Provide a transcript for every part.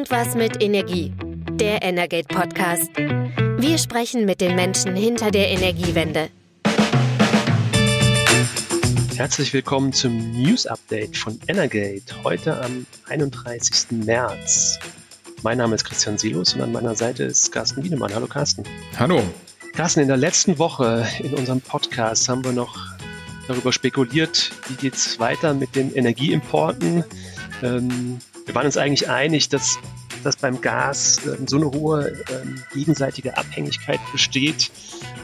Irgendwas mit Energie. Der Energate Podcast. Wir sprechen mit den Menschen hinter der Energiewende. Herzlich willkommen zum News Update von Energate. Heute am 31. März. Mein Name ist Christian Silos und an meiner Seite ist Carsten Wiedemann. Hallo Carsten. Hallo. Carsten, in der letzten Woche in unserem Podcast haben wir noch darüber spekuliert, wie geht es weiter mit den Energieimporten. Ähm, wir waren uns eigentlich einig, dass, dass beim Gas ähm, so eine hohe ähm, gegenseitige Abhängigkeit besteht,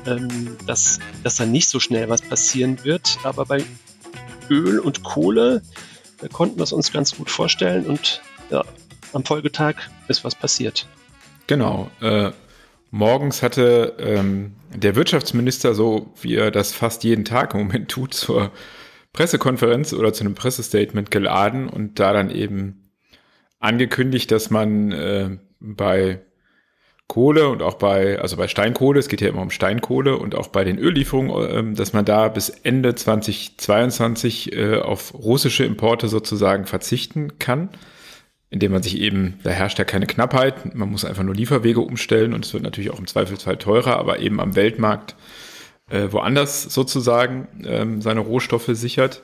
ähm, dass, dass da nicht so schnell was passieren wird. Aber bei Öl und Kohle äh, konnten wir es uns ganz gut vorstellen und ja, am Folgetag ist was passiert. Genau. Äh, morgens hatte ähm, der Wirtschaftsminister, so wie er das fast jeden Tag im Moment tut, zur Pressekonferenz oder zu einem Pressestatement geladen und da dann eben angekündigt, dass man äh, bei Kohle und auch bei, also bei Steinkohle, es geht ja immer um Steinkohle und auch bei den Öllieferungen, äh, dass man da bis Ende 2022 äh, auf russische Importe sozusagen verzichten kann, indem man sich eben, da herrscht ja keine Knappheit, man muss einfach nur Lieferwege umstellen und es wird natürlich auch im Zweifelsfall teurer, aber eben am Weltmarkt äh, woanders sozusagen ähm, seine Rohstoffe sichert.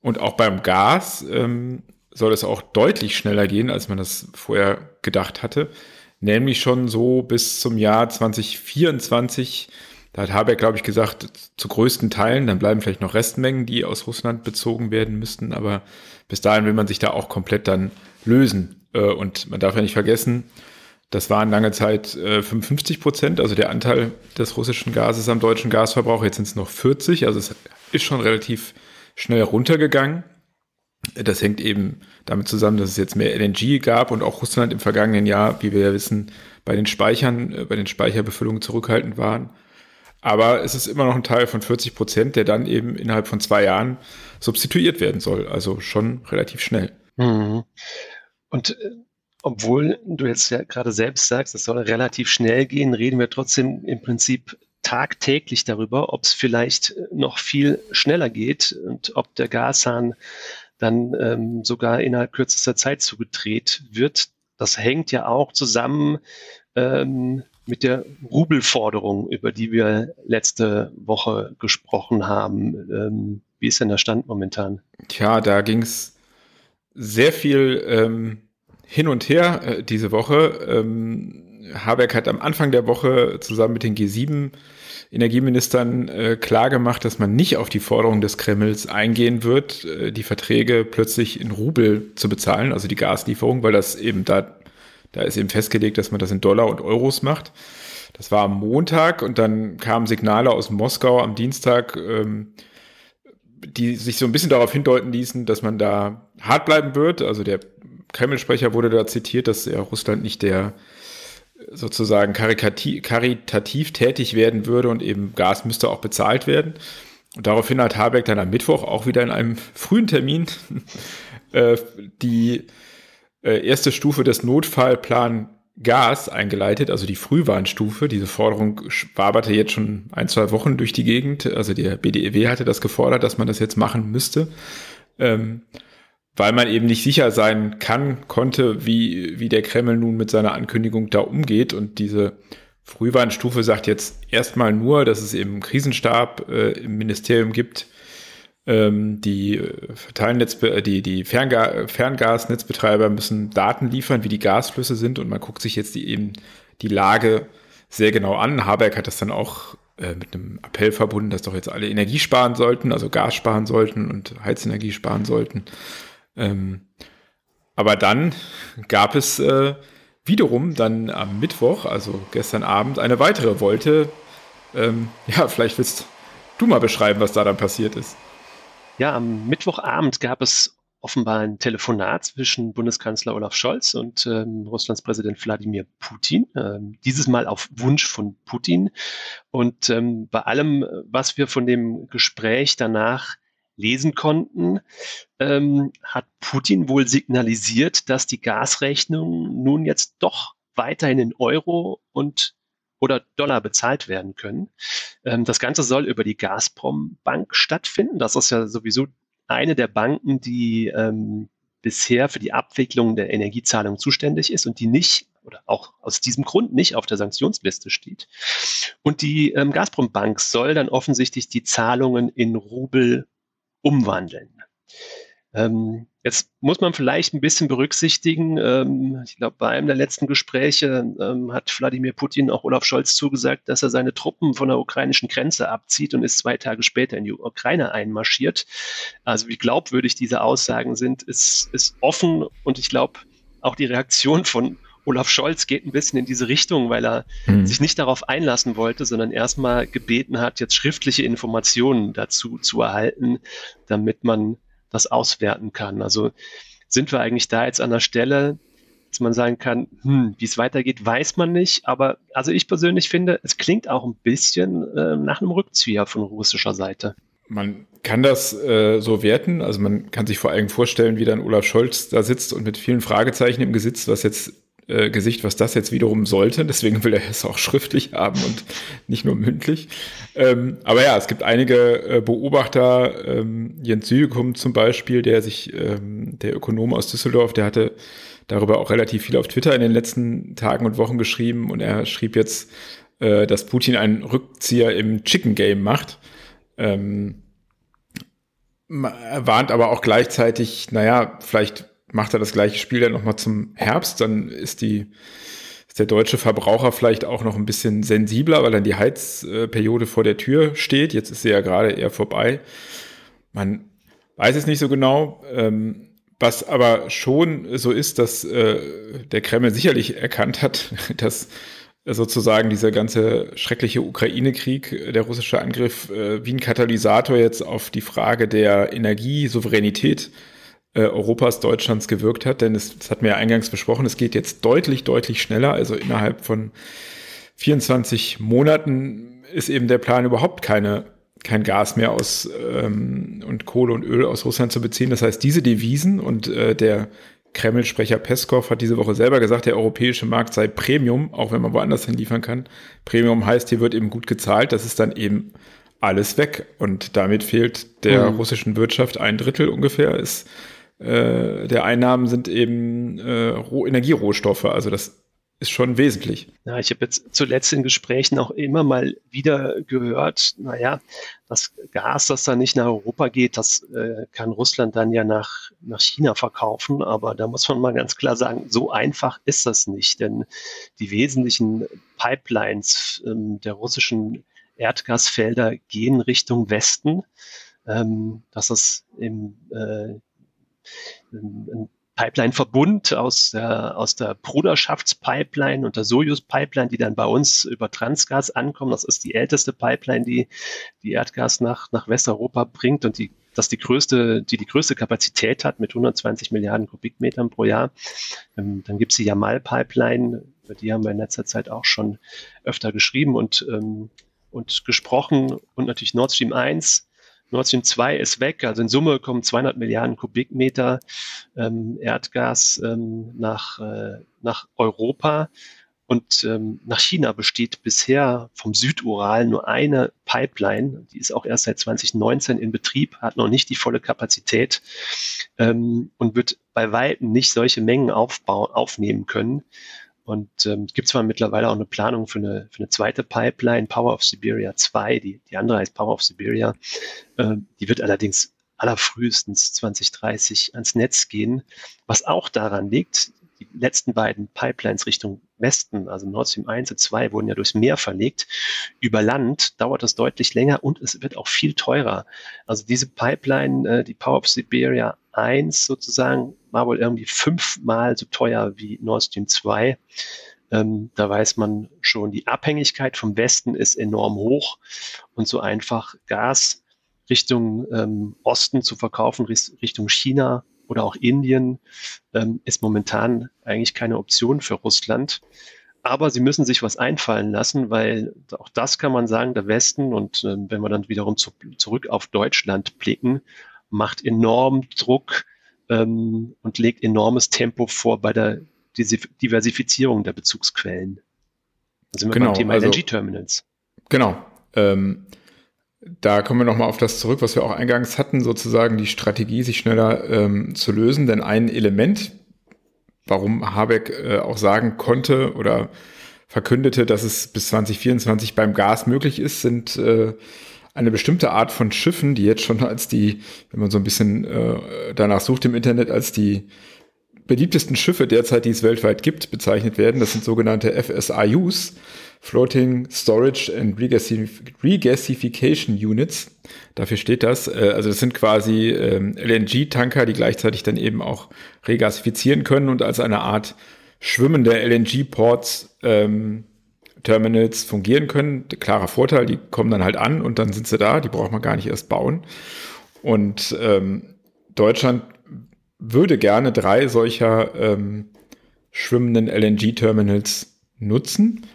Und auch beim Gas ähm, soll es auch deutlich schneller gehen, als man das vorher gedacht hatte. Nämlich schon so bis zum Jahr 2024. Da hat Habeck, glaube ich, gesagt, zu größten Teilen, dann bleiben vielleicht noch Restmengen, die aus Russland bezogen werden müssten. Aber bis dahin will man sich da auch komplett dann lösen. Äh, und man darf ja nicht vergessen, das waren lange Zeit 55 äh, Prozent, also der Anteil des russischen Gases am deutschen Gasverbrauch. Jetzt sind es noch 40, also es ist schon relativ schnell runtergegangen. Das hängt eben damit zusammen, dass es jetzt mehr LNG gab und auch Russland im vergangenen Jahr, wie wir ja wissen, bei den Speichern, äh, bei den Speicherbefüllungen zurückhaltend waren. Aber es ist immer noch ein Teil von 40 Prozent, der dann eben innerhalb von zwei Jahren substituiert werden soll. Also schon relativ schnell. Mhm. Und äh, obwohl du jetzt ja gerade selbst sagst, es soll relativ schnell gehen, reden wir trotzdem im Prinzip tagtäglich darüber, ob es vielleicht noch viel schneller geht und ob der Gashahn dann ähm, sogar innerhalb kürzester Zeit zugedreht wird. Das hängt ja auch zusammen ähm, mit der Rubelforderung, über die wir letzte Woche gesprochen haben. Ähm, wie ist denn der Stand momentan? Tja, da ging es sehr viel ähm, hin und her äh, diese Woche. Habeck hat am Anfang der Woche zusammen mit den G7 Energieministern äh, klargemacht, dass man nicht auf die Forderung des Kremls eingehen wird, äh, die Verträge plötzlich in Rubel zu bezahlen, also die Gaslieferung, weil das eben da, da ist eben festgelegt, dass man das in Dollar und Euros macht. Das war am Montag und dann kamen Signale aus Moskau am Dienstag, ähm, die sich so ein bisschen darauf hindeuten ließen, dass man da hart bleiben wird. Also der Kreml-Sprecher wurde da zitiert, dass ja Russland nicht der sozusagen karitativ tätig werden würde und eben Gas müsste auch bezahlt werden. Und daraufhin hat Habeck dann am Mittwoch auch wieder in einem frühen Termin äh, die äh, erste Stufe des Notfallplan Gas eingeleitet, also die Frühwarnstufe. Diese Forderung waberte jetzt schon ein, zwei Wochen durch die Gegend. Also der BDEW hatte das gefordert, dass man das jetzt machen müsste. Ähm, weil man eben nicht sicher sein kann, konnte, wie, wie der Kreml nun mit seiner Ankündigung da umgeht. Und diese Frühwarnstufe sagt jetzt erstmal nur, dass es eben Krisenstab äh, im Ministerium gibt, ähm, die äh, Verteilnetz, äh, die, die Fernga Ferngasnetzbetreiber müssen Daten liefern, wie die Gasflüsse sind. Und man guckt sich jetzt die, eben die Lage sehr genau an. Habeck hat das dann auch äh, mit einem Appell verbunden, dass doch jetzt alle Energie sparen sollten, also Gas sparen sollten und Heizenergie sparen sollten. Ähm, aber dann gab es äh, wiederum dann am Mittwoch, also gestern Abend, eine weitere Wolte. Ähm, ja, vielleicht willst du mal beschreiben, was da dann passiert ist. Ja, am Mittwochabend gab es offenbar ein Telefonat zwischen Bundeskanzler Olaf Scholz und ähm, Russlands Präsident Wladimir Putin. Ähm, dieses Mal auf Wunsch von Putin. Und ähm, bei allem, was wir von dem Gespräch danach lesen konnten, ähm, hat Putin wohl signalisiert, dass die Gasrechnungen nun jetzt doch weiterhin in Euro und oder Dollar bezahlt werden können. Ähm, das Ganze soll über die Gazprom Bank stattfinden. Das ist ja sowieso eine der Banken, die ähm, bisher für die Abwicklung der Energiezahlung zuständig ist und die nicht oder auch aus diesem Grund nicht auf der Sanktionsliste steht. Und die ähm, Gazprom Bank soll dann offensichtlich die Zahlungen in Rubel umwandeln. Ähm, jetzt muss man vielleicht ein bisschen berücksichtigen, ähm, ich glaube, bei einem der letzten Gespräche ähm, hat Wladimir Putin auch Olaf Scholz zugesagt, dass er seine Truppen von der ukrainischen Grenze abzieht und ist zwei Tage später in die Ukraine einmarschiert. Also wie glaubwürdig diese Aussagen sind, ist, ist offen und ich glaube, auch die Reaktion von Olaf Scholz geht ein bisschen in diese Richtung, weil er mhm. sich nicht darauf einlassen wollte, sondern erstmal gebeten hat, jetzt schriftliche Informationen dazu zu erhalten, damit man das auswerten kann. Also sind wir eigentlich da jetzt an der Stelle, dass man sagen kann, hm, wie es weitergeht, weiß man nicht. Aber also ich persönlich finde, es klingt auch ein bisschen äh, nach einem Rückzieher von russischer Seite. Man kann das äh, so werten. Also man kann sich vor allem vorstellen, wie dann Olaf Scholz da sitzt und mit vielen Fragezeichen im Gesicht, was jetzt äh, Gesicht, was das jetzt wiederum sollte. Deswegen will er es auch schriftlich haben und nicht nur mündlich. Ähm, aber ja, es gibt einige äh, Beobachter, ähm, Jens Südekum zum Beispiel, der sich, ähm, der Ökonom aus Düsseldorf, der hatte darüber auch relativ viel auf Twitter in den letzten Tagen und Wochen geschrieben und er schrieb jetzt, äh, dass Putin einen Rückzieher im Chicken Game macht. Ähm, er warnt aber auch gleichzeitig, naja, vielleicht macht er das gleiche Spiel dann nochmal zum Herbst, dann ist die ist der deutsche Verbraucher vielleicht auch noch ein bisschen sensibler, weil dann die Heizperiode vor der Tür steht. Jetzt ist sie ja gerade eher vorbei. Man weiß es nicht so genau. Ähm, was aber schon so ist, dass äh, der Kreml sicherlich erkannt hat, dass sozusagen dieser ganze schreckliche Ukraine-Krieg, der russische Angriff, äh, wie ein Katalysator jetzt auf die Frage der Energiesouveränität äh, Europas, Deutschlands gewirkt hat, denn es, das hat mir ja eingangs besprochen, es geht jetzt deutlich, deutlich schneller, also innerhalb von 24 Monaten ist eben der Plan überhaupt keine kein Gas mehr aus ähm, und Kohle und Öl aus Russland zu beziehen. Das heißt, diese Devisen und äh, der Kreml-Sprecher Peskov hat diese Woche selber gesagt, der europäische Markt sei Premium, auch wenn man woanders hin liefern kann. Premium heißt, hier wird eben gut gezahlt. Das ist dann eben alles weg. Und damit fehlt der mhm. russischen Wirtschaft ein Drittel ungefähr. Ist äh, der Einnahmen sind eben äh, Energierohstoffe. Also das ist schon wesentlich. Ja, ich habe jetzt zuletzt in Gesprächen auch immer mal wieder gehört, naja, das Gas, das da nicht nach Europa geht, das äh, kann Russland dann ja nach, nach China verkaufen. Aber da muss man mal ganz klar sagen, so einfach ist das nicht. Denn die wesentlichen Pipelines ähm, der russischen Erdgasfelder gehen Richtung Westen. Ähm, das ist im äh, ein Pipeline-Verbund aus der, aus der Bruderschaftspipeline und der Sojus-Pipeline, die dann bei uns über Transgas ankommen. Das ist die älteste Pipeline, die, die Erdgas nach, nach Westeuropa bringt und die, das die größte, die die größte Kapazität hat mit 120 Milliarden Kubikmetern pro Jahr. Ähm, dann gibt es die Jamal-Pipeline, über die haben wir in letzter Zeit auch schon öfter geschrieben und, ähm, und gesprochen und natürlich Nord Stream 1 Nord Stream 2 ist weg. Also in Summe kommen 200 Milliarden Kubikmeter ähm, Erdgas ähm, nach, äh, nach Europa. Und ähm, nach China besteht bisher vom Südural nur eine Pipeline. Die ist auch erst seit 2019 in Betrieb, hat noch nicht die volle Kapazität ähm, und wird bei weitem nicht solche Mengen aufbauen, aufnehmen können. Und ähm, es gibt zwar mittlerweile auch eine Planung für eine, für eine zweite Pipeline, Power of Siberia 2, die, die andere heißt Power of Siberia. Ähm, die wird allerdings allerfrühestens 2030 ans Netz gehen, was auch daran liegt, die letzten beiden Pipelines Richtung Westen, also Nord Stream 1 und 2, wurden ja durchs Meer verlegt. Über Land dauert das deutlich länger und es wird auch viel teurer. Also diese Pipeline, äh, die Power of Siberia 1 sozusagen, war wohl irgendwie fünfmal so teuer wie Nord Stream 2. Ähm, da weiß man schon, die Abhängigkeit vom Westen ist enorm hoch und so einfach Gas Richtung ähm, Osten zu verkaufen, Richtung China oder auch Indien, ähm, ist momentan eigentlich keine Option für Russland. Aber sie müssen sich was einfallen lassen, weil auch das kann man sagen, der Westen und äh, wenn wir dann wiederum zu, zurück auf Deutschland blicken, macht enorm Druck ähm, und legt enormes Tempo vor bei der Diversifizierung der Bezugsquellen. Da sind wir genau, beim Thema also, LNG-Terminals. Genau. Ähm, da kommen wir nochmal auf das zurück, was wir auch eingangs hatten, sozusagen die Strategie, sich schneller ähm, zu lösen. Denn ein Element, warum Habeck äh, auch sagen konnte oder verkündete, dass es bis 2024 beim Gas möglich ist, sind äh, eine bestimmte Art von Schiffen, die jetzt schon als die, wenn man so ein bisschen äh, danach sucht im Internet, als die beliebtesten Schiffe derzeit, die es weltweit gibt, bezeichnet werden. Das sind sogenannte FSRUs, Floating Storage and Regasification Units. Dafür steht das. Äh, also das sind quasi ähm, LNG-Tanker, die gleichzeitig dann eben auch regasifizieren können und als eine Art schwimmende LNG-Ports ähm, Terminals fungieren können. Klarer Vorteil, die kommen dann halt an und dann sind sie da, die braucht man gar nicht erst bauen. Und ähm, Deutschland würde gerne drei solcher ähm, schwimmenden LNG-Terminals nutzen.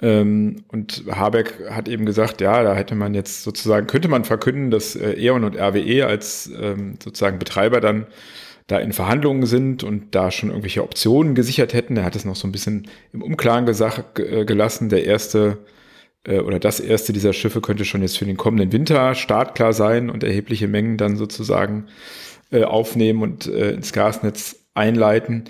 Ähm, und Habeck hat eben gesagt, ja, da hätte man jetzt sozusagen, könnte man verkünden, dass äh, E.ON und RWE als ähm, sozusagen Betreiber dann da in Verhandlungen sind und da schon irgendwelche Optionen gesichert hätten. Er hat es noch so ein bisschen im Umklaren gesagt, äh, gelassen. Der erste äh, oder das erste dieser Schiffe könnte schon jetzt für den kommenden Winter startklar sein und erhebliche Mengen dann sozusagen äh, aufnehmen und ins Gasnetz einleiten.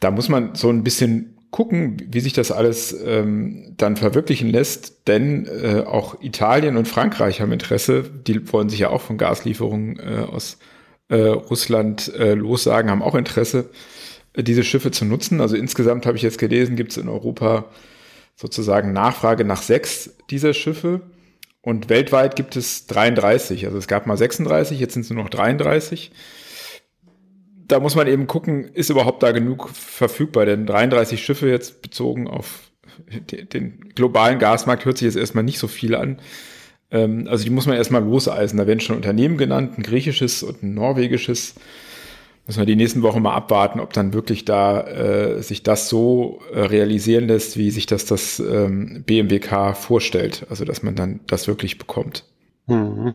Da muss man so ein bisschen gucken, wie sich das alles ähm, dann verwirklichen lässt, denn äh, auch Italien und Frankreich haben Interesse, die wollen sich ja auch von Gaslieferungen äh, aus äh, Russland äh, lossagen, haben auch Interesse, äh, diese Schiffe zu nutzen. Also insgesamt habe ich jetzt gelesen, gibt es in Europa sozusagen Nachfrage nach sechs dieser Schiffe. Und weltweit gibt es 33. Also es gab mal 36, jetzt sind es nur noch 33. Da muss man eben gucken, ist überhaupt da genug verfügbar? Denn 33 Schiffe jetzt bezogen auf den globalen Gasmarkt hört sich jetzt erstmal nicht so viel an. Ähm, also die muss man erstmal loseisen. Da werden schon Unternehmen genannt, ein griechisches und ein norwegisches müssen wir die nächsten Wochen mal abwarten, ob dann wirklich da äh, sich das so äh, realisieren lässt, wie sich das das ähm, BMWK vorstellt. Also dass man dann das wirklich bekommt. Mhm.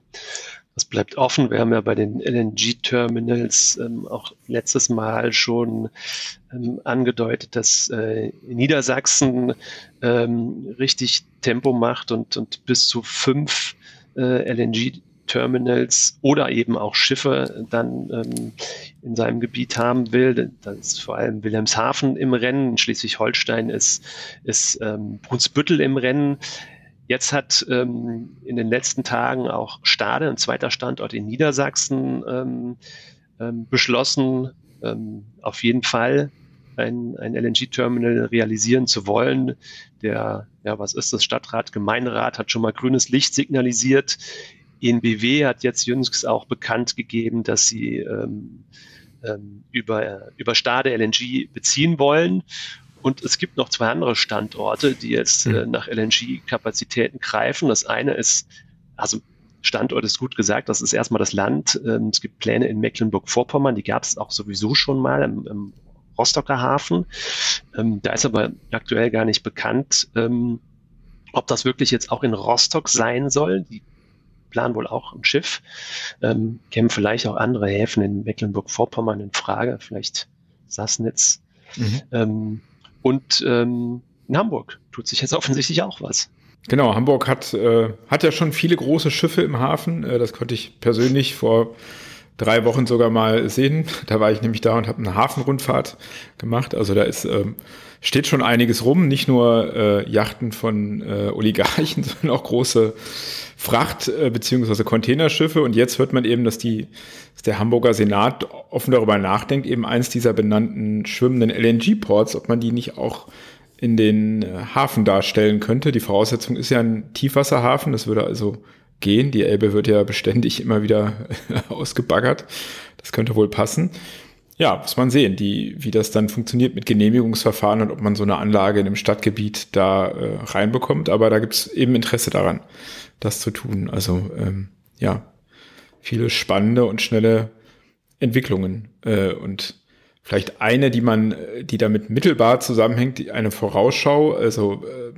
Das bleibt offen. Wir haben ja bei den LNG-Terminals ähm, auch letztes Mal schon ähm, angedeutet, dass äh, Niedersachsen ähm, richtig Tempo macht und, und bis zu fünf äh, LNG Terminals oder eben auch Schiffe dann ähm, in seinem Gebiet haben will. Da ist vor allem Wilhelmshaven im Rennen, Schleswig-Holstein ist, ist ähm, Brunsbüttel im Rennen. Jetzt hat ähm, in den letzten Tagen auch Stade, ein zweiter Standort in Niedersachsen, ähm, ähm, beschlossen, ähm, auf jeden Fall ein, ein LNG-Terminal realisieren zu wollen. Der, ja, was ist das? Stadtrat, Gemeinderat hat schon mal grünes Licht signalisiert. ENBW hat jetzt jüngst auch bekannt gegeben, dass sie ähm, ähm, über, über Stade LNG beziehen wollen. Und es gibt noch zwei andere Standorte, die jetzt äh, mhm. nach LNG-Kapazitäten greifen. Das eine ist, also Standort ist gut gesagt, das ist erstmal das Land. Ähm, es gibt Pläne in Mecklenburg-Vorpommern, die gab es auch sowieso schon mal im, im Rostocker Hafen. Ähm, da ist aber aktuell gar nicht bekannt, ähm, ob das wirklich jetzt auch in Rostock sein soll. Die planen wohl auch ein Schiff, ähm, kämen vielleicht auch andere Häfen in Mecklenburg-Vorpommern in Frage, vielleicht Sassnitz. Mhm. Und ähm, in Hamburg tut sich jetzt offensichtlich auch was. Genau, Hamburg hat, äh, hat ja schon viele große Schiffe im Hafen. Äh, das konnte ich persönlich vor drei Wochen sogar mal sehen. Da war ich nämlich da und habe eine Hafenrundfahrt gemacht. Also da ist ähm, steht schon einiges rum, nicht nur äh, Yachten von äh, Oligarchen, sondern auch große Fracht- äh, bzw. Containerschiffe. Und jetzt hört man eben, dass, die, dass der Hamburger Senat offen darüber nachdenkt, eben eins dieser benannten schwimmenden LNG-Ports, ob man die nicht auch in den äh, Hafen darstellen könnte. Die Voraussetzung ist ja ein Tiefwasserhafen, das würde also gehen. Die Elbe wird ja beständig immer wieder ausgebaggert. Das könnte wohl passen ja, muss man sehen, die, wie das dann funktioniert mit Genehmigungsverfahren und ob man so eine Anlage in einem Stadtgebiet da äh, reinbekommt. Aber da gibt's eben Interesse daran, das zu tun. Also ähm, ja, viele spannende und schnelle Entwicklungen. Äh, und vielleicht eine, die man, die damit mittelbar zusammenhängt, eine Vorausschau. Also äh,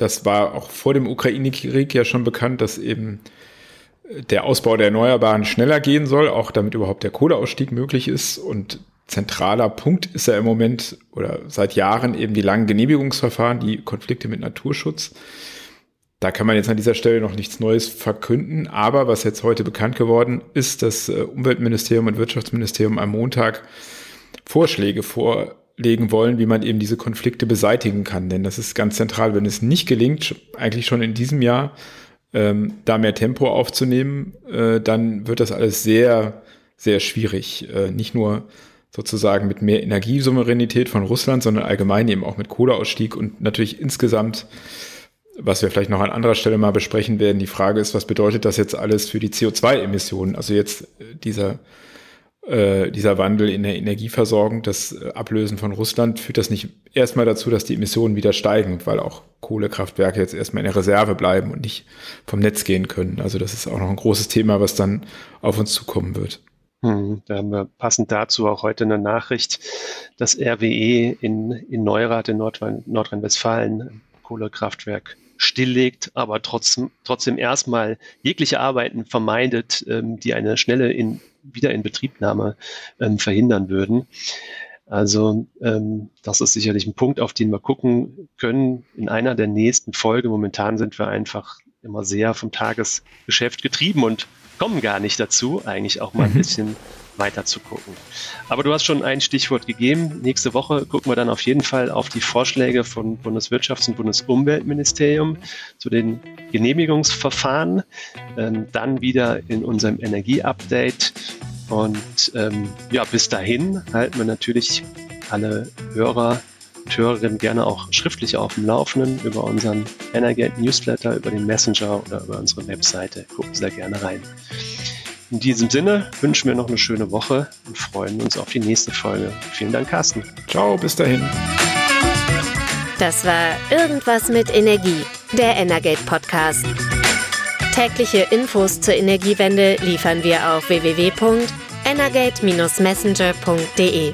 das war auch vor dem Ukraine-Krieg ja schon bekannt, dass eben der Ausbau der Erneuerbaren schneller gehen soll, auch damit überhaupt der Kohleausstieg möglich ist. Und zentraler Punkt ist ja im Moment oder seit Jahren eben die langen Genehmigungsverfahren, die Konflikte mit Naturschutz. Da kann man jetzt an dieser Stelle noch nichts Neues verkünden, aber was jetzt heute bekannt geworden ist, dass äh, Umweltministerium und Wirtschaftsministerium am Montag Vorschläge vorlegen wollen, wie man eben diese Konflikte beseitigen kann. Denn das ist ganz zentral, wenn es nicht gelingt, eigentlich schon in diesem Jahr ähm, da mehr Tempo aufzunehmen, äh, dann wird das alles sehr, sehr schwierig. Äh, nicht nur sozusagen mit mehr Energiesouveränität von Russland, sondern allgemein eben auch mit Kohleausstieg und natürlich insgesamt was wir vielleicht noch an anderer Stelle mal besprechen werden. Die Frage ist, was bedeutet das jetzt alles für die CO2-Emissionen? Also jetzt äh, dieser, äh, dieser Wandel in der Energieversorgung, das äh, Ablösen von Russland, führt das nicht erstmal dazu, dass die Emissionen wieder steigen, weil auch Kohlekraftwerke jetzt erstmal in der Reserve bleiben und nicht vom Netz gehen können. Also das ist auch noch ein großes Thema, was dann auf uns zukommen wird. Hm, da haben wir passend dazu auch heute eine Nachricht, dass RWE in, in Neurath in Nordrhein-Westfalen Kohlekraftwerk stilllegt, aber trotzdem, trotzdem erstmal jegliche Arbeiten vermeidet, ähm, die eine schnelle in, Wiederinbetriebnahme ähm, verhindern würden. Also ähm, das ist sicherlich ein Punkt, auf den wir gucken können in einer der nächsten Folgen. Momentan sind wir einfach immer sehr vom Tagesgeschäft getrieben und kommen gar nicht dazu, eigentlich auch mal ein mhm. bisschen weiter zu gucken. Aber du hast schon ein Stichwort gegeben. Nächste Woche gucken wir dann auf jeden Fall auf die Vorschläge von Bundeswirtschafts- und Bundesumweltministerium zu den Genehmigungsverfahren. Ähm, dann wieder in unserem Energie-Update. Und ähm, ja, bis dahin halten wir natürlich alle Hörer und Hörerinnen gerne auch schriftlich auf dem Laufenden über unseren Energate Newsletter, über den Messenger oder über unsere Webseite. Gucken Sie da gerne rein. In diesem Sinne wünschen wir noch eine schöne Woche und freuen uns auf die nächste Folge. Vielen Dank, Carsten. Ciao, bis dahin. Das war Irgendwas mit Energie, der Energate Podcast. Tägliche Infos zur Energiewende liefern wir auf www.energate-messenger.de.